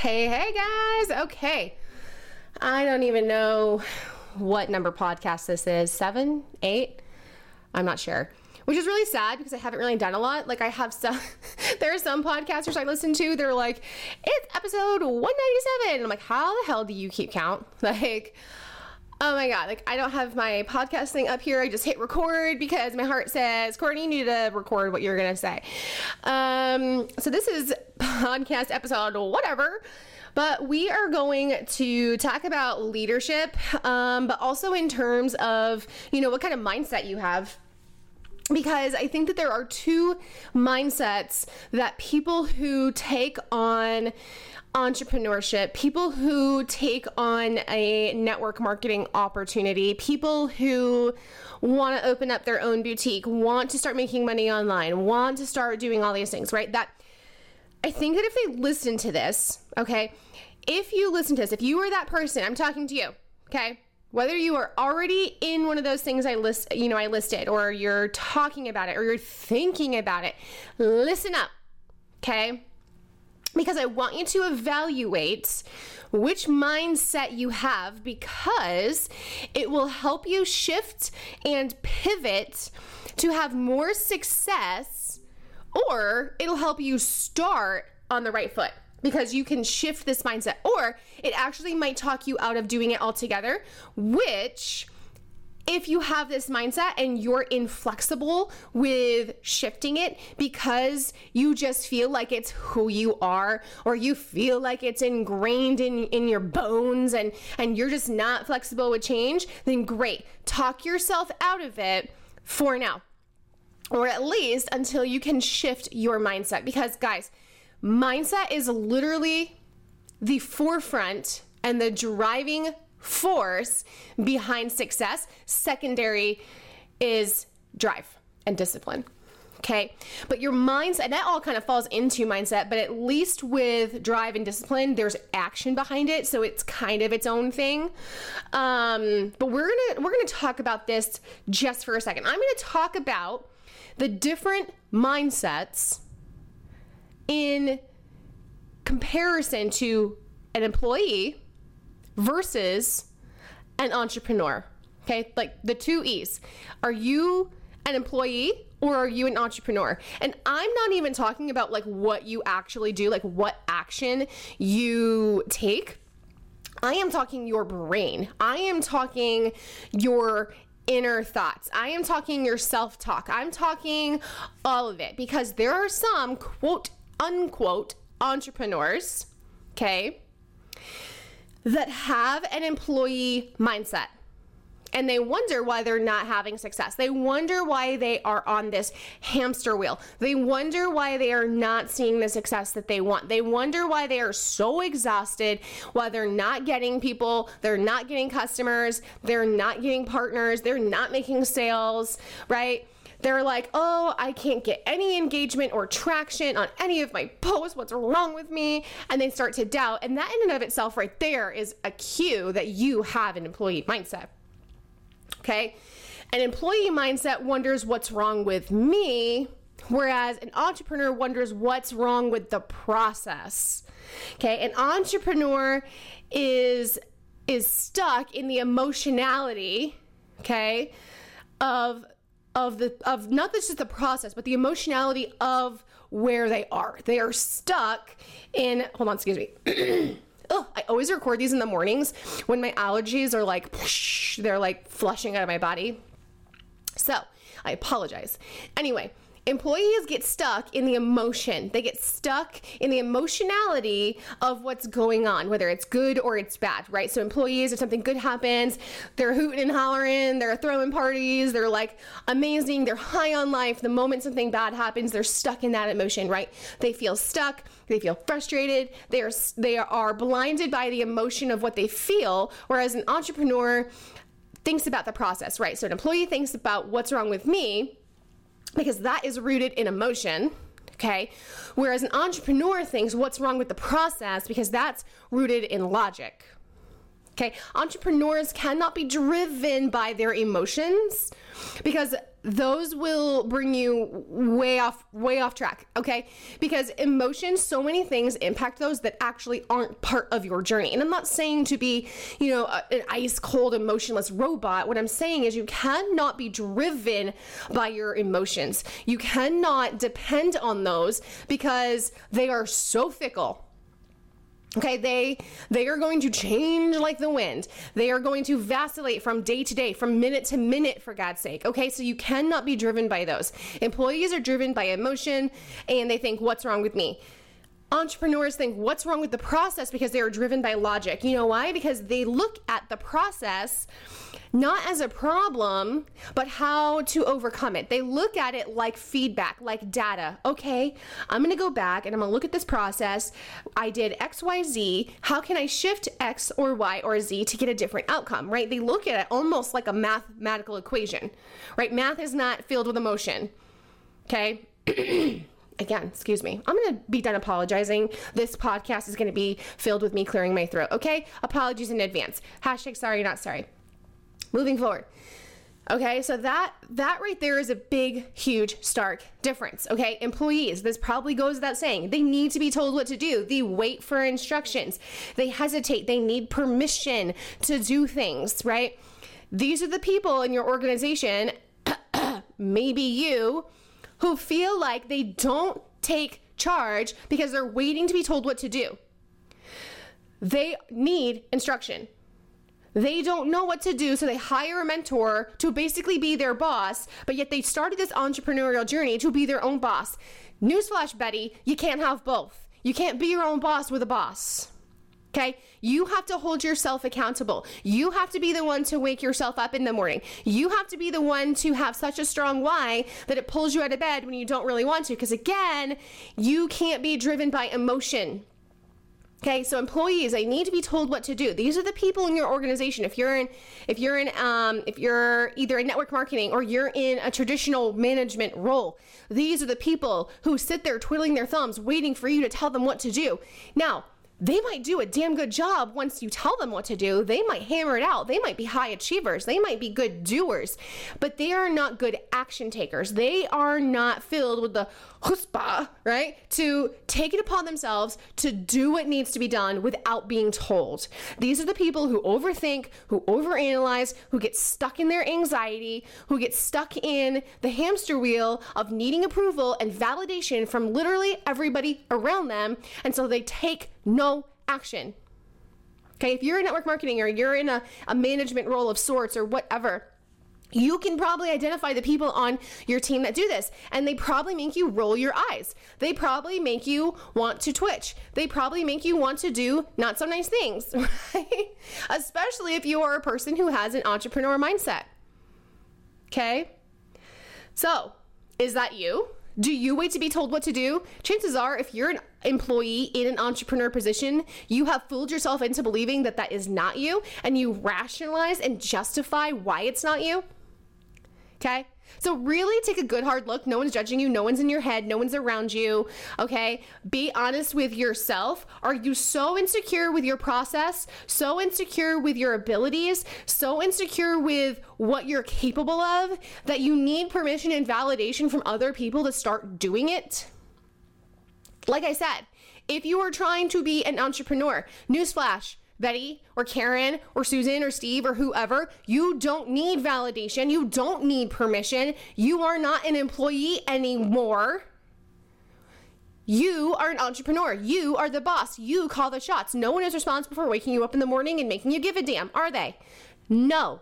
Hey, hey guys. Okay. I don't even know what number podcast this is. Seven, eight? I'm not sure. Which is really sad because I haven't really done a lot. Like I have some there are some podcasters I listen to, they're like, it's episode 197. And I'm like, how the hell do you keep count? Like Oh my god, like I don't have my podcast thing up here. I just hit record because my heart says, Courtney, you need to record what you're gonna say. Um, so this is podcast episode whatever. But we are going to talk about leadership, um, but also in terms of, you know, what kind of mindset you have because I think that there are two mindsets that people who take on entrepreneurship, people who take on a network marketing opportunity, people who want to open up their own boutique, want to start making money online, want to start doing all these things, right? That I think that if they listen to this, okay, if you listen to this, if you are that person, I'm talking to you, okay? Whether you are already in one of those things I list, you know, I listed, or you're talking about it, or you're thinking about it, listen up, okay? Because I want you to evaluate which mindset you have because it will help you shift and pivot to have more success or it'll help you start on the right foot because you can shift this mindset or it actually might talk you out of doing it altogether which if you have this mindset and you're inflexible with shifting it because you just feel like it's who you are or you feel like it's ingrained in, in your bones and, and you're just not flexible with change, then great. Talk yourself out of it for now. Or at least until you can shift your mindset. Because, guys, mindset is literally the forefront and the driving force behind success. Secondary is drive and discipline. Okay. But your mindset, and that all kind of falls into mindset, but at least with drive and discipline, there's action behind it. So it's kind of its own thing. Um, but we're gonna we're gonna talk about this just for a second. I'm gonna talk about the different mindsets in comparison to an employee versus an entrepreneur. Okay, like the two E's. Are you an employee or are you an entrepreneur? And I'm not even talking about like what you actually do, like what action you take. I am talking your brain. I am talking your inner thoughts. I am talking your self talk. I'm talking all of it because there are some quote unquote entrepreneurs, okay, that have an employee mindset and they wonder why they're not having success. They wonder why they are on this hamster wheel. They wonder why they are not seeing the success that they want. They wonder why they are so exhausted, why they're not getting people, they're not getting customers, they're not getting partners, they're not making sales, right? They're like, oh, I can't get any engagement or traction on any of my posts. What's wrong with me? And they start to doubt. And that, in and of itself, right there, is a cue that you have an employee mindset. Okay. An employee mindset wonders what's wrong with me, whereas an entrepreneur wonders what's wrong with the process. Okay. An entrepreneur is is stuck in the emotionality, okay, of of the of not just the process, but the emotionality of where they are. They are stuck in hold on, excuse me. oh, I always record these in the mornings when my allergies are like they're like flushing out of my body. So, I apologize. Anyway, employees get stuck in the emotion. They get stuck in the emotionality of what's going on, whether it's good or it's bad, right? So, employees, if something good happens, they're hooting and hollering, they're throwing parties, they're like amazing, they're high on life. The moment something bad happens, they're stuck in that emotion, right? They feel stuck, they feel frustrated, they are they are blinded by the emotion of what they feel, whereas an entrepreneur thinks about the process, right? So, an employee thinks about what's wrong with me because that is rooted in emotion. Okay. Whereas an entrepreneur thinks what's wrong with the process because that's rooted in logic. Okay. Entrepreneurs cannot be driven by their emotions because those will bring you way off way off track okay? Because emotions so many things impact those that actually aren't part of your journey. And i'm not saying to be you know a, an ice cold emotionless robot. What i'm saying is you cannot be driven by your emotions. You cannot depend on those because they are so fickle Okay, they they are going to change like the wind. They are going to vacillate from day to day, from minute to minute for God's sake. Okay? So you cannot be driven by those. Employees are driven by emotion and they think what's wrong with me? Entrepreneurs think what's wrong with the process because they are driven by logic. You know why? Because they look at the process not as a problem, but how to overcome it. They look at it like feedback, like data. Okay, I'm gonna go back and I'm gonna look at this process. I did X, Y, Z. How can I shift X or Y or Z to get a different outcome, right? They look at it almost like a mathematical equation, right? Math is not filled with emotion. Okay. Again, excuse me. I'm going to be done apologizing. This podcast is going to be filled with me clearing my throat. Okay? Apologies in advance. Hashtag sorry, not sorry moving forward okay so that that right there is a big huge stark difference okay employees this probably goes without saying they need to be told what to do they wait for instructions they hesitate they need permission to do things right these are the people in your organization maybe you who feel like they don't take charge because they're waiting to be told what to do they need instruction they don't know what to do, so they hire a mentor to basically be their boss, but yet they started this entrepreneurial journey to be their own boss. Newsflash, Betty, you can't have both. You can't be your own boss with a boss. Okay? You have to hold yourself accountable. You have to be the one to wake yourself up in the morning. You have to be the one to have such a strong why that it pulls you out of bed when you don't really want to. Because again, you can't be driven by emotion. Okay, so employees, they need to be told what to do. These are the people in your organization. If you're in, if you're in, um, if you're either in network marketing or you're in a traditional management role, these are the people who sit there twiddling their thumbs, waiting for you to tell them what to do. Now, they might do a damn good job once you tell them what to do. They might hammer it out. They might be high achievers. They might be good doers, but they are not good action takers. They are not filled with the chutzpah, right? To take it upon themselves to do what needs to be done without being told. These are the people who overthink, who overanalyze, who get stuck in their anxiety, who get stuck in the hamster wheel of needing approval and validation from literally everybody around them. And so they take no action. Okay, if you're in network marketing or you're in a, a management role of sorts or whatever, you can probably identify the people on your team that do this, and they probably make you roll your eyes. They probably make you want to twitch. They probably make you want to do not so nice things, right? Especially if you are a person who has an entrepreneur mindset. Okay? So, is that you? Do you wait to be told what to do? Chances are, if you're an employee in an entrepreneur position, you have fooled yourself into believing that that is not you, and you rationalize and justify why it's not you. Okay? So really take a good hard look. No one's judging you, no one's in your head, no one's around you. Okay? Be honest with yourself. Are you so insecure with your process, so insecure with your abilities, so insecure with what you're capable of that you need permission and validation from other people to start doing it? Like I said, if you are trying to be an entrepreneur, newsflash, Betty or Karen or Susan or Steve or whoever, you don't need validation. You don't need permission. You are not an employee anymore. You are an entrepreneur. You are the boss. You call the shots. No one is responsible for waking you up in the morning and making you give a damn, are they? No.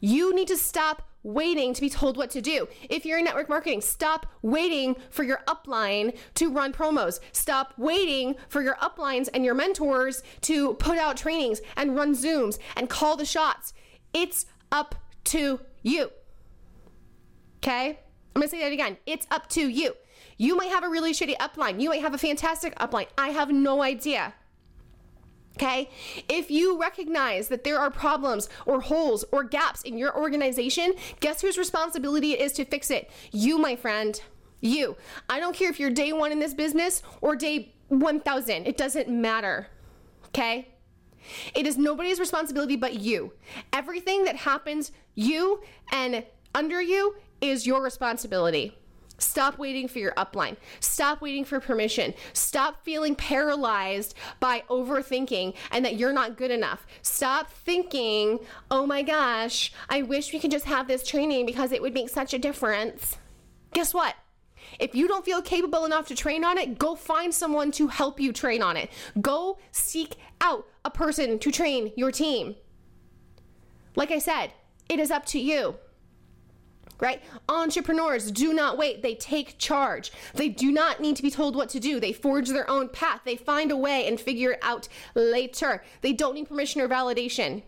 You need to stop waiting to be told what to do. If you're in network marketing, stop waiting for your upline to run promos. Stop waiting for your uplines and your mentors to put out trainings and run Zooms and call the shots. It's up to you. Okay? I'm gonna say that again. It's up to you. You might have a really shitty upline. You might have a fantastic upline. I have no idea. Okay. If you recognize that there are problems or holes or gaps in your organization, guess whose responsibility it is to fix it? You, my friend. You. I don't care if you're day one in this business or day 1000, it doesn't matter. Okay. It is nobody's responsibility but you. Everything that happens, you and under you is your responsibility. Stop waiting for your upline. Stop waiting for permission. Stop feeling paralyzed by overthinking and that you're not good enough. Stop thinking, oh my gosh, I wish we could just have this training because it would make such a difference. Guess what? If you don't feel capable enough to train on it, go find someone to help you train on it. Go seek out a person to train your team. Like I said, it is up to you right? Entrepreneurs do not wait. They take charge. They do not need to be told what to do. They forge their own path. They find a way and figure it out later. They don't need permission or validation.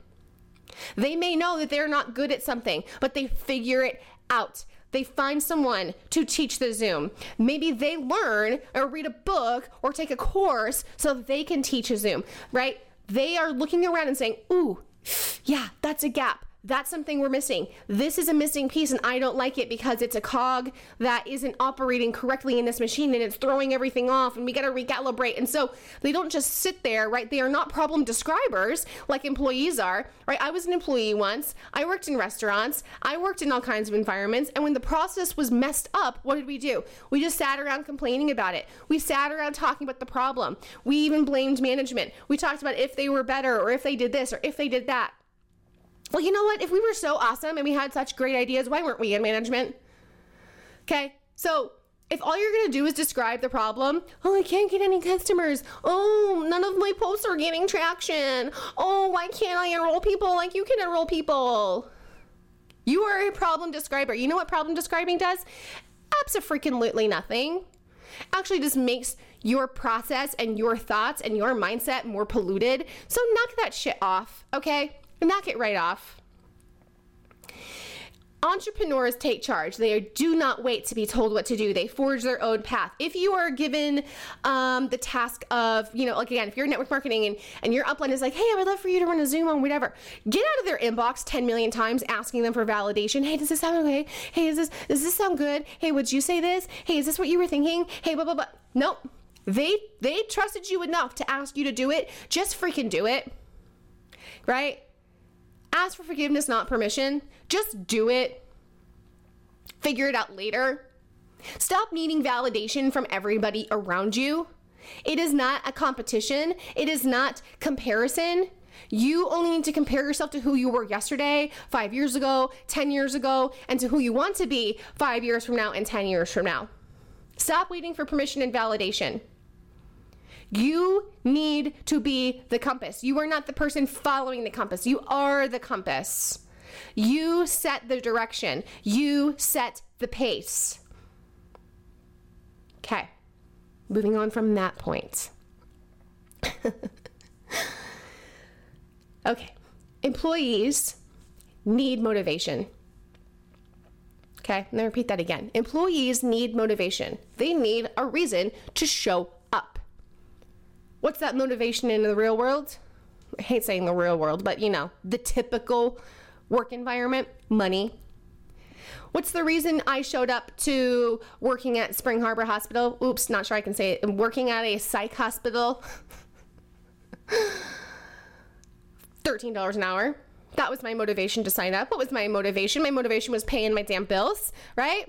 They may know that they're not good at something, but they figure it out. They find someone to teach the Zoom. Maybe they learn or read a book or take a course so they can teach a Zoom, right? They are looking around and saying, Ooh, yeah, that's a gap that's something we're missing. This is a missing piece, and I don't like it because it's a cog that isn't operating correctly in this machine and it's throwing everything off, and we got to recalibrate. And so they don't just sit there, right? They are not problem describers like employees are, right? I was an employee once. I worked in restaurants, I worked in all kinds of environments, and when the process was messed up, what did we do? We just sat around complaining about it. We sat around talking about the problem. We even blamed management. We talked about if they were better or if they did this or if they did that well, you know what? If we were so awesome and we had such great ideas, why weren't we in management? Okay, so if all you're gonna do is describe the problem, oh, I can't get any customers. Oh, none of my posts are getting traction. Oh, why can't I enroll people like you can enroll people? You are a problem describer. You know what problem describing does? Absolutely nothing. Actually, just makes your process and your thoughts and your mindset more polluted. So knock that shit off, okay? Knock it right off. Entrepreneurs take charge. They do not wait to be told what to do. They forge their own path. If you are given um, the task of, you know, like again, if you're network marketing and, and your upline is like, hey, I would love for you to run a Zoom on whatever, get out of their inbox 10 million times asking them for validation. Hey, does this sound okay? Hey, is this, does this sound good? Hey, would you say this? Hey, is this what you were thinking? Hey, blah, blah, blah. Nope. They, they trusted you enough to ask you to do it. Just freaking do it. Right? Ask for forgiveness, not permission. Just do it. Figure it out later. Stop needing validation from everybody around you. It is not a competition, it is not comparison. You only need to compare yourself to who you were yesterday, five years ago, 10 years ago, and to who you want to be five years from now and 10 years from now. Stop waiting for permission and validation. You need to be the compass. You are not the person following the compass. You are the compass. You set the direction. You set the pace. Okay. Moving on from that point. okay. Employees need motivation. Okay, let me repeat that again. Employees need motivation. They need a reason to show What's that motivation in the real world? I hate saying the real world, but you know, the typical work environment money. What's the reason I showed up to working at Spring Harbor Hospital? Oops, not sure I can say it. Working at a psych hospital. $13 an hour. That was my motivation to sign up. What was my motivation? My motivation was paying my damn bills, right?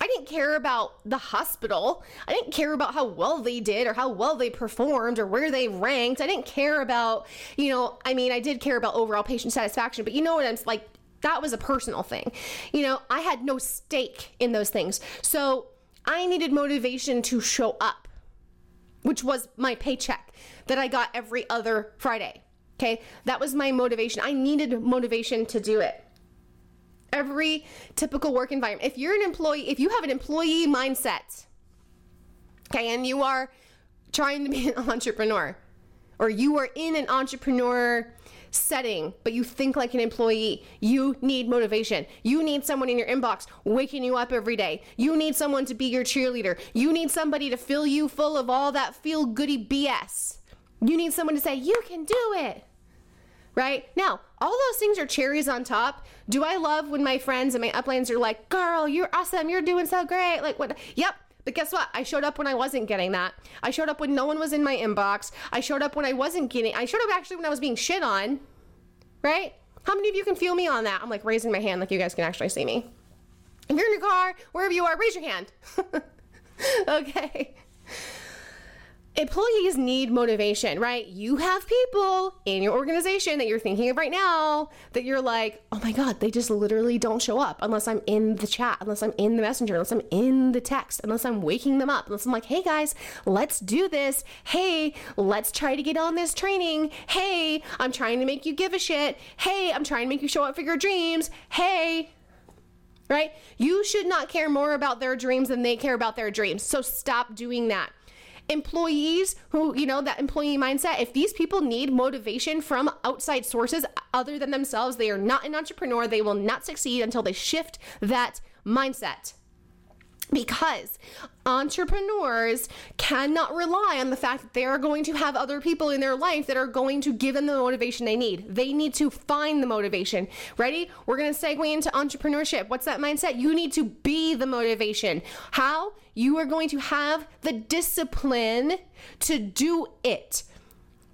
I didn't care about the hospital. I didn't care about how well they did or how well they performed or where they ranked. I didn't care about, you know, I mean, I did care about overall patient satisfaction, but you know what I'm like, that was a personal thing. You know, I had no stake in those things. So I needed motivation to show up, which was my paycheck that I got every other Friday. Okay. That was my motivation. I needed motivation to do it every typical work environment. If you're an employee, if you have an employee mindset, okay, and you are trying to be an entrepreneur, or you are in an entrepreneur setting, but you think like an employee, you need motivation. You need someone in your inbox waking you up every day. You need someone to be your cheerleader. You need somebody to fill you full of all that feel goody BS. You need someone to say, You can do it right? Now, all those things are cherries on top. Do I love when my friends and my uplines are like, girl, you're awesome, you're doing so great? Like, what? Yep. But guess what? I showed up when I wasn't getting that. I showed up when no one was in my inbox. I showed up when I wasn't getting, I showed up actually when I was being shit on, right? How many of you can feel me on that? I'm like raising my hand like you guys can actually see me. If you're in your car, wherever you are, raise your hand. okay. Employees need motivation, right? You have people in your organization that you're thinking of right now that you're like, oh my God, they just literally don't show up unless I'm in the chat, unless I'm in the messenger, unless I'm in the text, unless I'm waking them up, unless I'm like, hey guys, let's do this. Hey, let's try to get on this training. Hey, I'm trying to make you give a shit. Hey, I'm trying to make you show up for your dreams. Hey, right? You should not care more about their dreams than they care about their dreams. So stop doing that employees who, you know, that employee mindset, if these people need motivation from outside sources other than themselves, they are not an entrepreneur. They will not succeed until they shift that mindset because entrepreneurs cannot rely on the fact that they are going to have other people in their life that are going to give them the motivation they need. They need to find the motivation. Ready? We're going to segue into entrepreneurship. What's that mindset? You need to be the motivation. How? You are going to have the discipline to do it.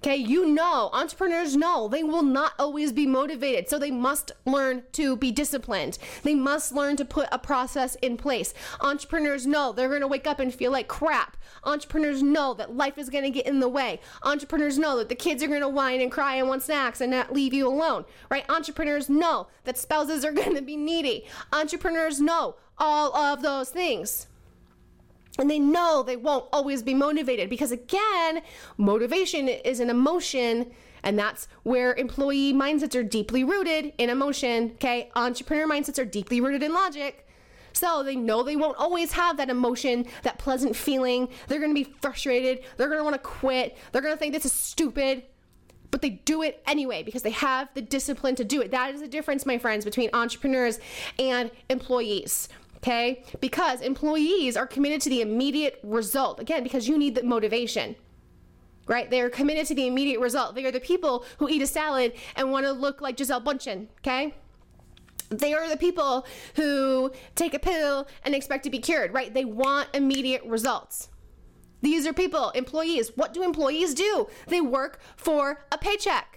Okay, you know, entrepreneurs know they will not always be motivated. So they must learn to be disciplined. They must learn to put a process in place. Entrepreneurs know they're going to wake up and feel like crap. Entrepreneurs know that life is going to get in the way. Entrepreneurs know that the kids are going to whine and cry and want snacks and not leave you alone, right? Entrepreneurs know that spouses are going to be needy. Entrepreneurs know all of those things and they know they won't always be motivated because again motivation is an emotion and that's where employee mindsets are deeply rooted in emotion okay? Entrepreneur mindsets are deeply rooted in logic. So they know they won't always have that emotion that pleasant feeling. They're to be frustrated. They're want to quit. They're to think this is stupid. But they do it anyway because they have the discipline to do it. That is the difference, my friends, between entrepreneurs and employees okay? Because employees are committed to the immediate result. Again, because you need the motivation. Right? They are committed to the immediate result. They are the people who eat a salad and want to look like Gisele Bundchen, okay? They are the people who take a pill and expect to be cured, right? They want immediate results. These are people, employees. What do employees do? They work for a paycheck.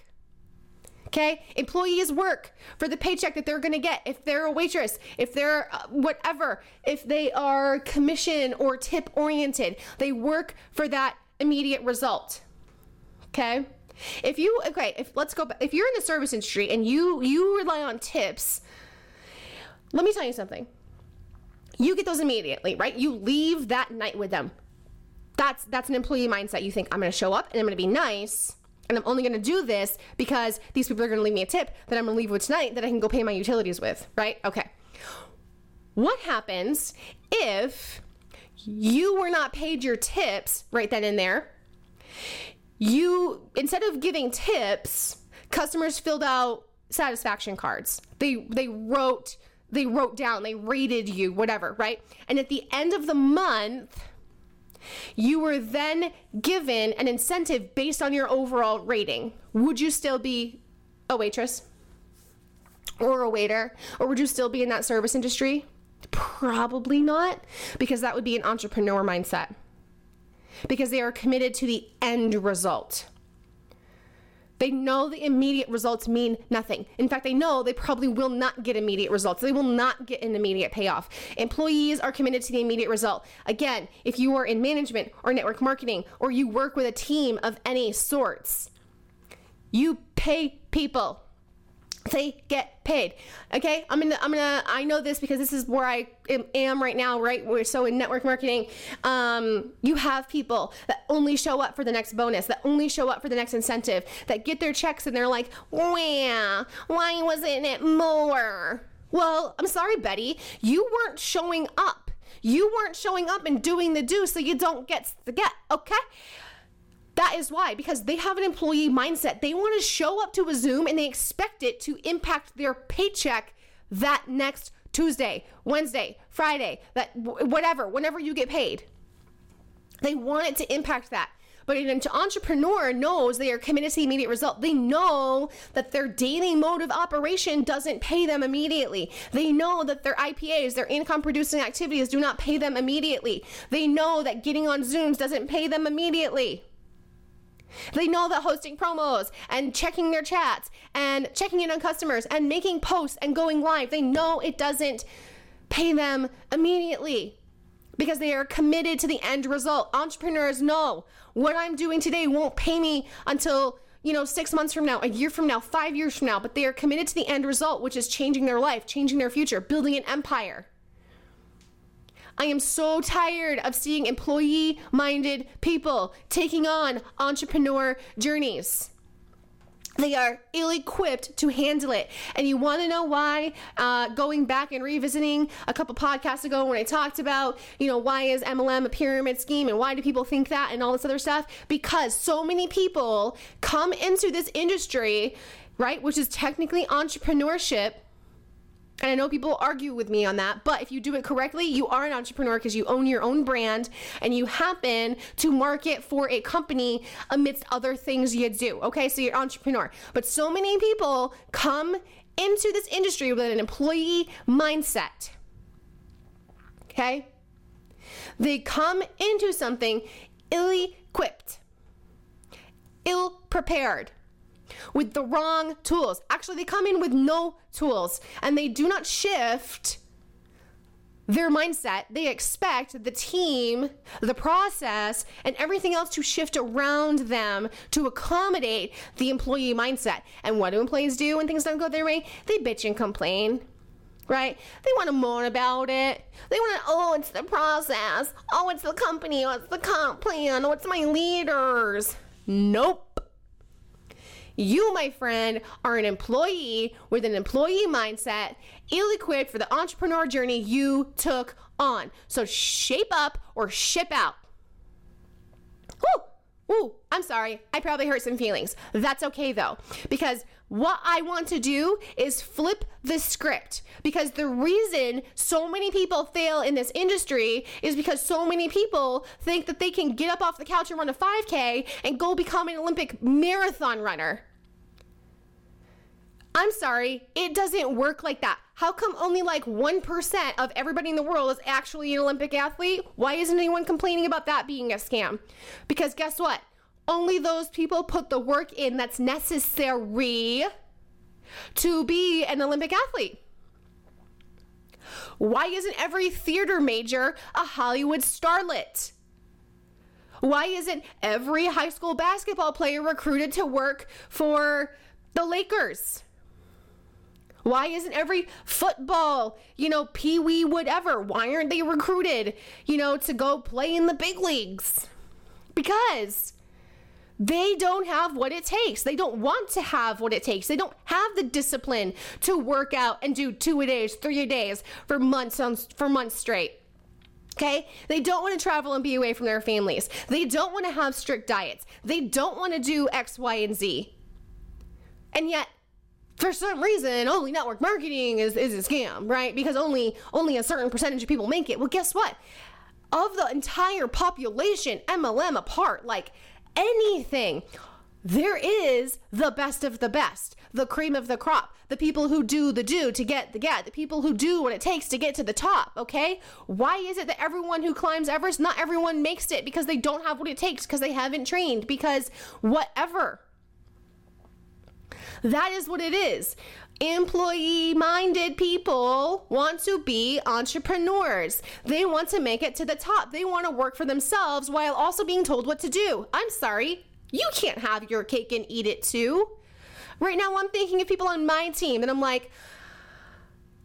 Okay? Employees work for the paycheck that they're going to get. If they're a waitress, if they're uh, whatever, if they are commission or tip oriented, they work for that immediate result. Okay? If you okay, if let's go if you're in the service industry and you you rely on tips, let me tell you something. You get those immediately, right? You leave that night with them. That's that's an employee mindset. You think I'm going to show up and I'm going to be nice and I'm only going to do this because these people are going to leave me a tip that I'm going to leave with tonight that I can go pay my utilities with, right? Okay. What happens if you were not paid your tips right then and there? You, instead of giving tips, customers filled out satisfaction cards. They, they wrote, they wrote down, they rated you, whatever, right? And at the end of the month, you were then given an incentive based on your overall rating. Would you still be a waitress or a waiter? Or would you still be in that service industry? Probably not, because that would be an entrepreneur mindset. Because they are committed to the end result. They know the immediate results mean nothing. In fact, they know they probably will not get immediate results. They will not get an immediate payoff. Employees are committed to the immediate result. Again, if you are in management or network marketing or you work with a team of any sorts, you pay people they get paid. Okay? I'm gonna i'm gonna i know this because this is where i am right now right? We're so in network marketing. Um, you have people that only show up for the next bonus that only show up for the next incentive that get their checks and they're like wow why wasn't it more? Well i'm sorry betty. You weren't showing up. You weren't showing up and doing the do so you don't get the get okay that is why, because they have an employee mindset. They want to show up to a Zoom and they expect it to impact their paycheck that next Tuesday, Wednesday, Friday, that whatever, whenever you get paid. They want it to impact that. But an entrepreneur knows they are committed to the immediate result. They know that their daily mode of operation doesn't pay them immediately. They know that their IPAs, their income producing activities, do not pay them immediately. They know that getting on Zooms doesn't pay them immediately. They know that hosting promos and checking their chats and checking in on customers and making posts and going live, they know it doesn't pay them immediately because they are committed to the end result. Entrepreneurs know what I'm doing today won't pay me until you know, six months from now, a year from now, five years from now, but they are committed to the end result, which is changing their life, changing their future, building an empire. I am so tired of seeing employee minded people taking on entrepreneur journeys. They are ill equipped to handle it. And you want to know why? Uh, going back and revisiting a couple podcasts ago when I talked about, you know, why is MLM a pyramid scheme and why do people think that and all this other stuff? Because so many people come into this industry, right, which is technically entrepreneurship and I know people argue with me on that, but if you do it correctly, you are an entrepreneur because you own your own brand and you happen to market for a company amidst other things you do. Okay, so you're an entrepreneur. But so many people come into this industry with an employee mindset. Okay? They come into something ill equipped, ill prepared with the wrong tools. Actually, they come in with no tools and they do not shift their mindset. They expect the team, the process, and everything else to shift around them to accommodate the employee mindset. And what do employees do when things don't go their way? They bitch and complain. Right? They want to moan about it. They want to, oh, it's the process. Oh, it's the company. Oh, it's the comp plan. Oh, it's my leaders. Nope. You, my friend, are an employee with an employee mindset, ill equipped for the entrepreneur journey you took on. So shape up or ship out. Woo! Ooh, I'm sorry. I probably hurt some feelings. That's okay though, because what I want to do is flip the script. Because the reason so many people fail in this industry is because so many people think that they can get up off the couch and run a 5K and go become an Olympic marathon runner. I'm sorry, it doesn't work like that. How come only like 1% of everybody in the world is actually an Olympic athlete? Why isn't anyone complaining about that being a scam? Because guess what? Only those people put the work in that's necessary to be an Olympic athlete. Why isn't every theater major a Hollywood starlet? Why isn't every high school basketball player recruited to work for the Lakers? Why isn't every football, you know, pee wee, whatever, why aren't they recruited, you know, to go play in the big leagues? Because they don't have what it takes. They don't want to have what it takes. They don't have the discipline to work out and do two a days, three a days for months on, for months straight. Okay? They don't want to travel and be away from their families. They don't want to have strict diets. They don't want to do X, Y, and Z. And yet for some reason only network marketing is, is a scam right because only only a certain percentage of people make it well guess what of the entire population mlm apart like anything. There is the best of the best the cream of the crop the people who do the do to get the get the people who do what it takes to get to the top okay? Why is it that everyone who climbs everest not everyone makes it because they don't have what it takes because they haven't trained? Because whatever. That is what it is. Employee minded people want to be entrepreneurs. They want to make it to the top. They want to work for themselves while also being told what to do. I'm sorry, you can't have your cake and eat it too. Right now, I'm thinking of people on my team, and I'm like,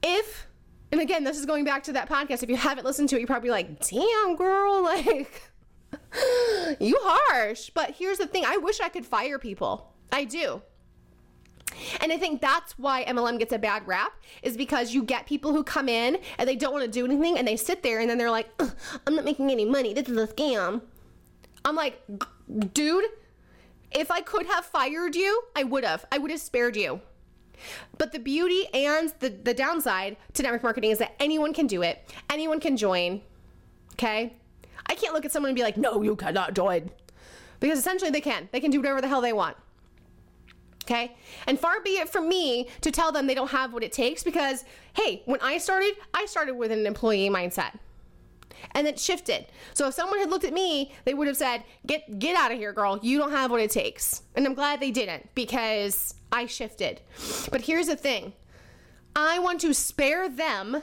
if, and again, this is going back to that podcast. If you haven't listened to it, you're probably like, damn, girl, like, you harsh. But here's the thing I wish I could fire people. I do. And I think that's why MLM gets a bad rap is because you get people who come in and they don't want to do anything and they sit there and then they're like, I'm not making any money. This is a scam. I'm like, dude, if I could have fired you, I would have. I would have spared you. But the beauty and the, the downside to network marketing is that anyone can do it, anyone can join. Okay? I can't look at someone and be like, no, you cannot join. Because essentially they can. They can do whatever the hell they want. Okay. And far be it from me to tell them they don't have what it takes because, hey, when I started, I started with an employee mindset. and it shifted. So if someone had looked at me, they would have said, "Get get out of here, girl. You don't have what it takes." And I'm glad they didn't because I shifted. But here's the thing. I want to spare them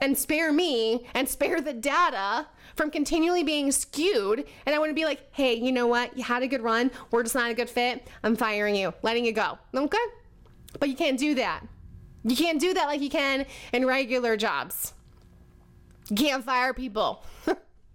and spare me and spare the data from continually being skewed. And I want to be like, hey, you know what? You had a good run. We're just not a good fit. I'm firing you, letting you go. Okay? But you can't do that. You can't do that like you can in regular jobs. You can't fire people.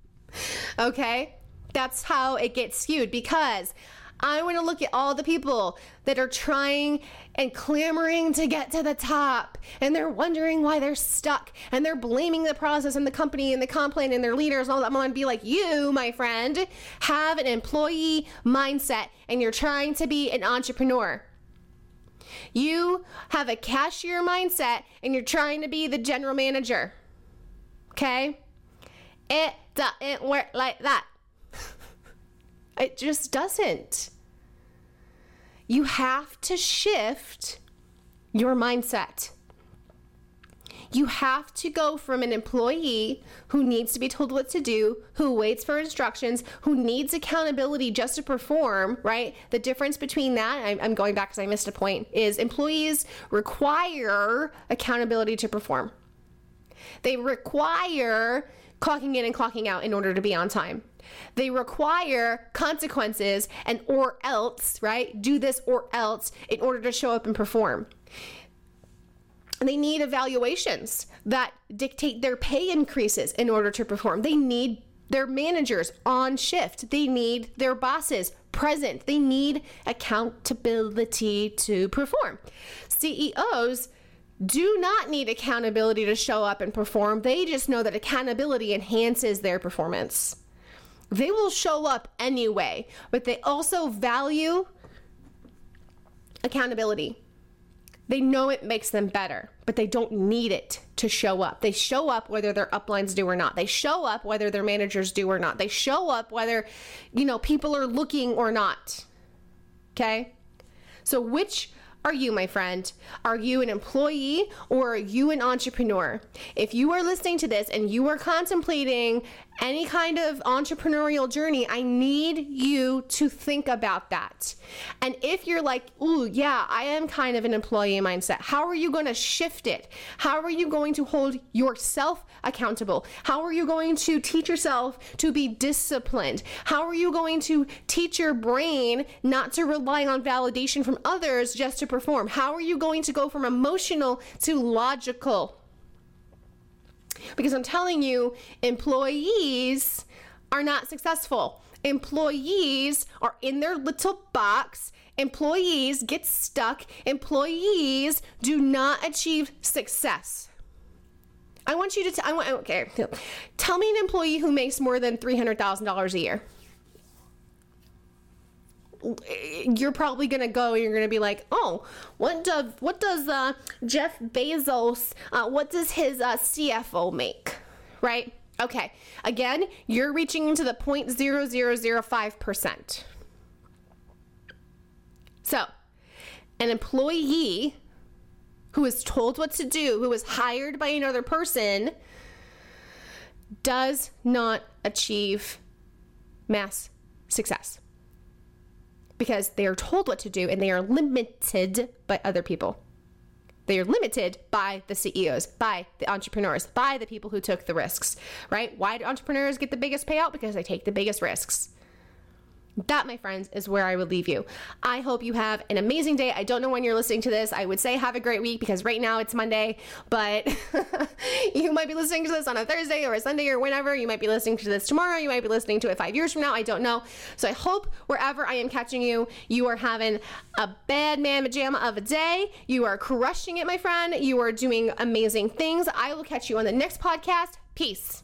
okay? That's how it gets skewed because I want to look at all the people that are trying and clamoring to get to the top and they're wondering why they're stuck and they're blaming the process and the company and the comp plan and their leaders and all that. I'm going to be like, you, my friend, have an employee mindset and you're trying to be an entrepreneur. You have a cashier mindset and you're trying to be the general manager. Okay? It doesn't work like that. it just doesn't. You have to shift your mindset. You have to go from an employee who needs to be told what to do, who waits for instructions, who needs accountability just to perform, right? The difference between that, I'm going back because I missed a point, is employees require accountability to perform. They require clocking in and clocking out in order to be on time. They require consequences and or else, right? Do this or else in order to show up and perform. They need evaluations that dictate their pay increases in order to perform. They need their managers on shift. They need their bosses present. They need accountability to perform. CEOs do not need accountability to show up and perform. They just know that accountability enhances their performance. They will show up anyway, but they also value accountability. They know it makes them better, but they don't need it to show up. They show up whether their uplines do or not. They show up whether their managers do or not. They show up whether, you know, people are looking or not. Okay? So which are you, my friend? Are you an employee or are you an entrepreneur? If you are listening to this and you are contemplating any kind of entrepreneurial journey, I need you to think about that. And if you're like, ooh, yeah, I am kind of an employee mindset, how are you going to shift it? How are you going to hold yourself accountable? How are you going to teach yourself to be disciplined? How are you going to teach your brain not to rely on validation from others just to perform? How are you going to go from emotional to logical? Because I'm telling you, employees are not successful. Employees are in their little box. Employees get stuck. Employees do not achieve success. I want you to, t- I want, okay, tell me an employee who makes more than $300,000 a year you're probably gonna go and you're gonna be like, oh, what does what does uh, Jeff Bezos, uh, what does his uh, CFO make, right? Okay, again, you're reaching into the 0.0005 percent. So, an employee who is told what to do, who is hired by another person, does not achieve mass success because they are told what to do and they are limited by other people. They are limited by the CEOs, by the entrepreneurs, by the people who took the risks, right? Why do entrepreneurs get the biggest payout? Because they take the biggest risks. That, my friends, is where I would leave you. I hope you have an amazing day. I don't know when you're listening to this. I would say have a great week because right now it's Monday, but you might be listening to this on a Thursday or a Sunday or whenever. You might be listening to this tomorrow. You might be listening to it five years from now. I don't know. So I hope wherever I am catching you, you are having a bad man pajama of a day. You are crushing it, my friend. You are doing amazing things. I will catch you on the next podcast. Peace.